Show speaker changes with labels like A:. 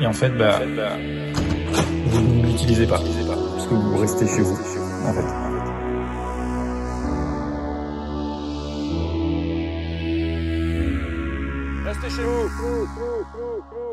A: Et en fait, bah, vous ne l'utilisez pas. Parce que vous restez chez vous, en fait.
B: Restez chez vous.